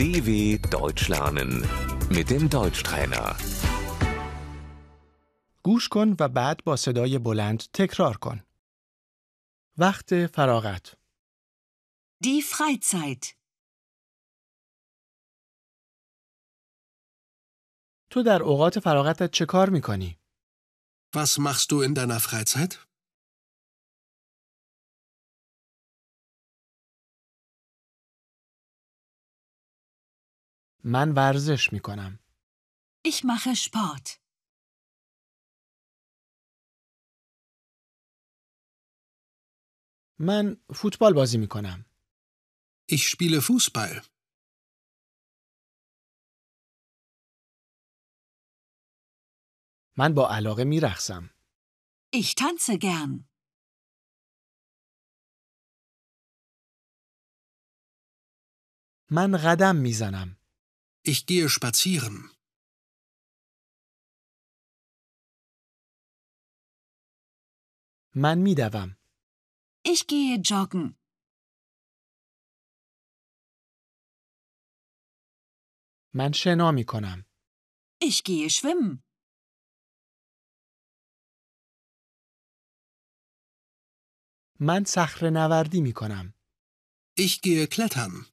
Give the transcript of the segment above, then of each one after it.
DW Deutsch lernen mit dem Deutschtrainer. گوش کن و بعد با صدای بلند تکرار کن. وقت فراغت Die Freizeit. تو در اوقات فراغتت چه کار می‌کنی؟ Was machst du in deiner Freizeit? من ورزش می‌کنم. Ich mache Sport. من فوتبال بازی می‌کنم. Ich spiele Fußball. من با علاقه میرقصم. Ich tanze gern. من قدم می‌زنم. Ich gehe spazieren. من میدوم. Ich gehe joggen. من شنا میکنم. Ich gehe schwimmen. من صخره نوردی میکنم. Ich gehe klettern.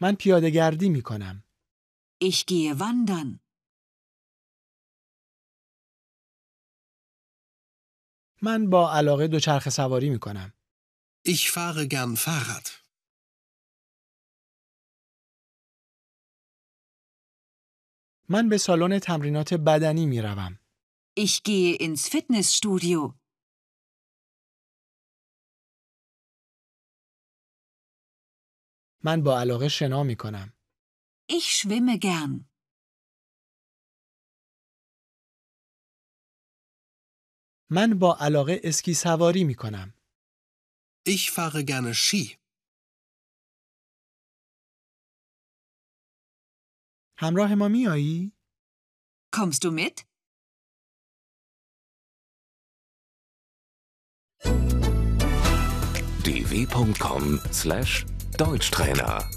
من پیاده گردی می‌کنم. Ich gehe wandern. من با علاقه دوچرخه سواری می‌کنم. Ich fahre gern Fahrrad. من به سالن تمرینات بدنی می‌روم. Ich gehe ins Fitnessstudio. من با علاقه شنا می‌کنم. Ich schwimme gern. من با علاقه اسکی سواری می‌کنم. Ich fahre gerne Ski. همراه ما میایی؟ Kommst du mit? Deutschtrainer.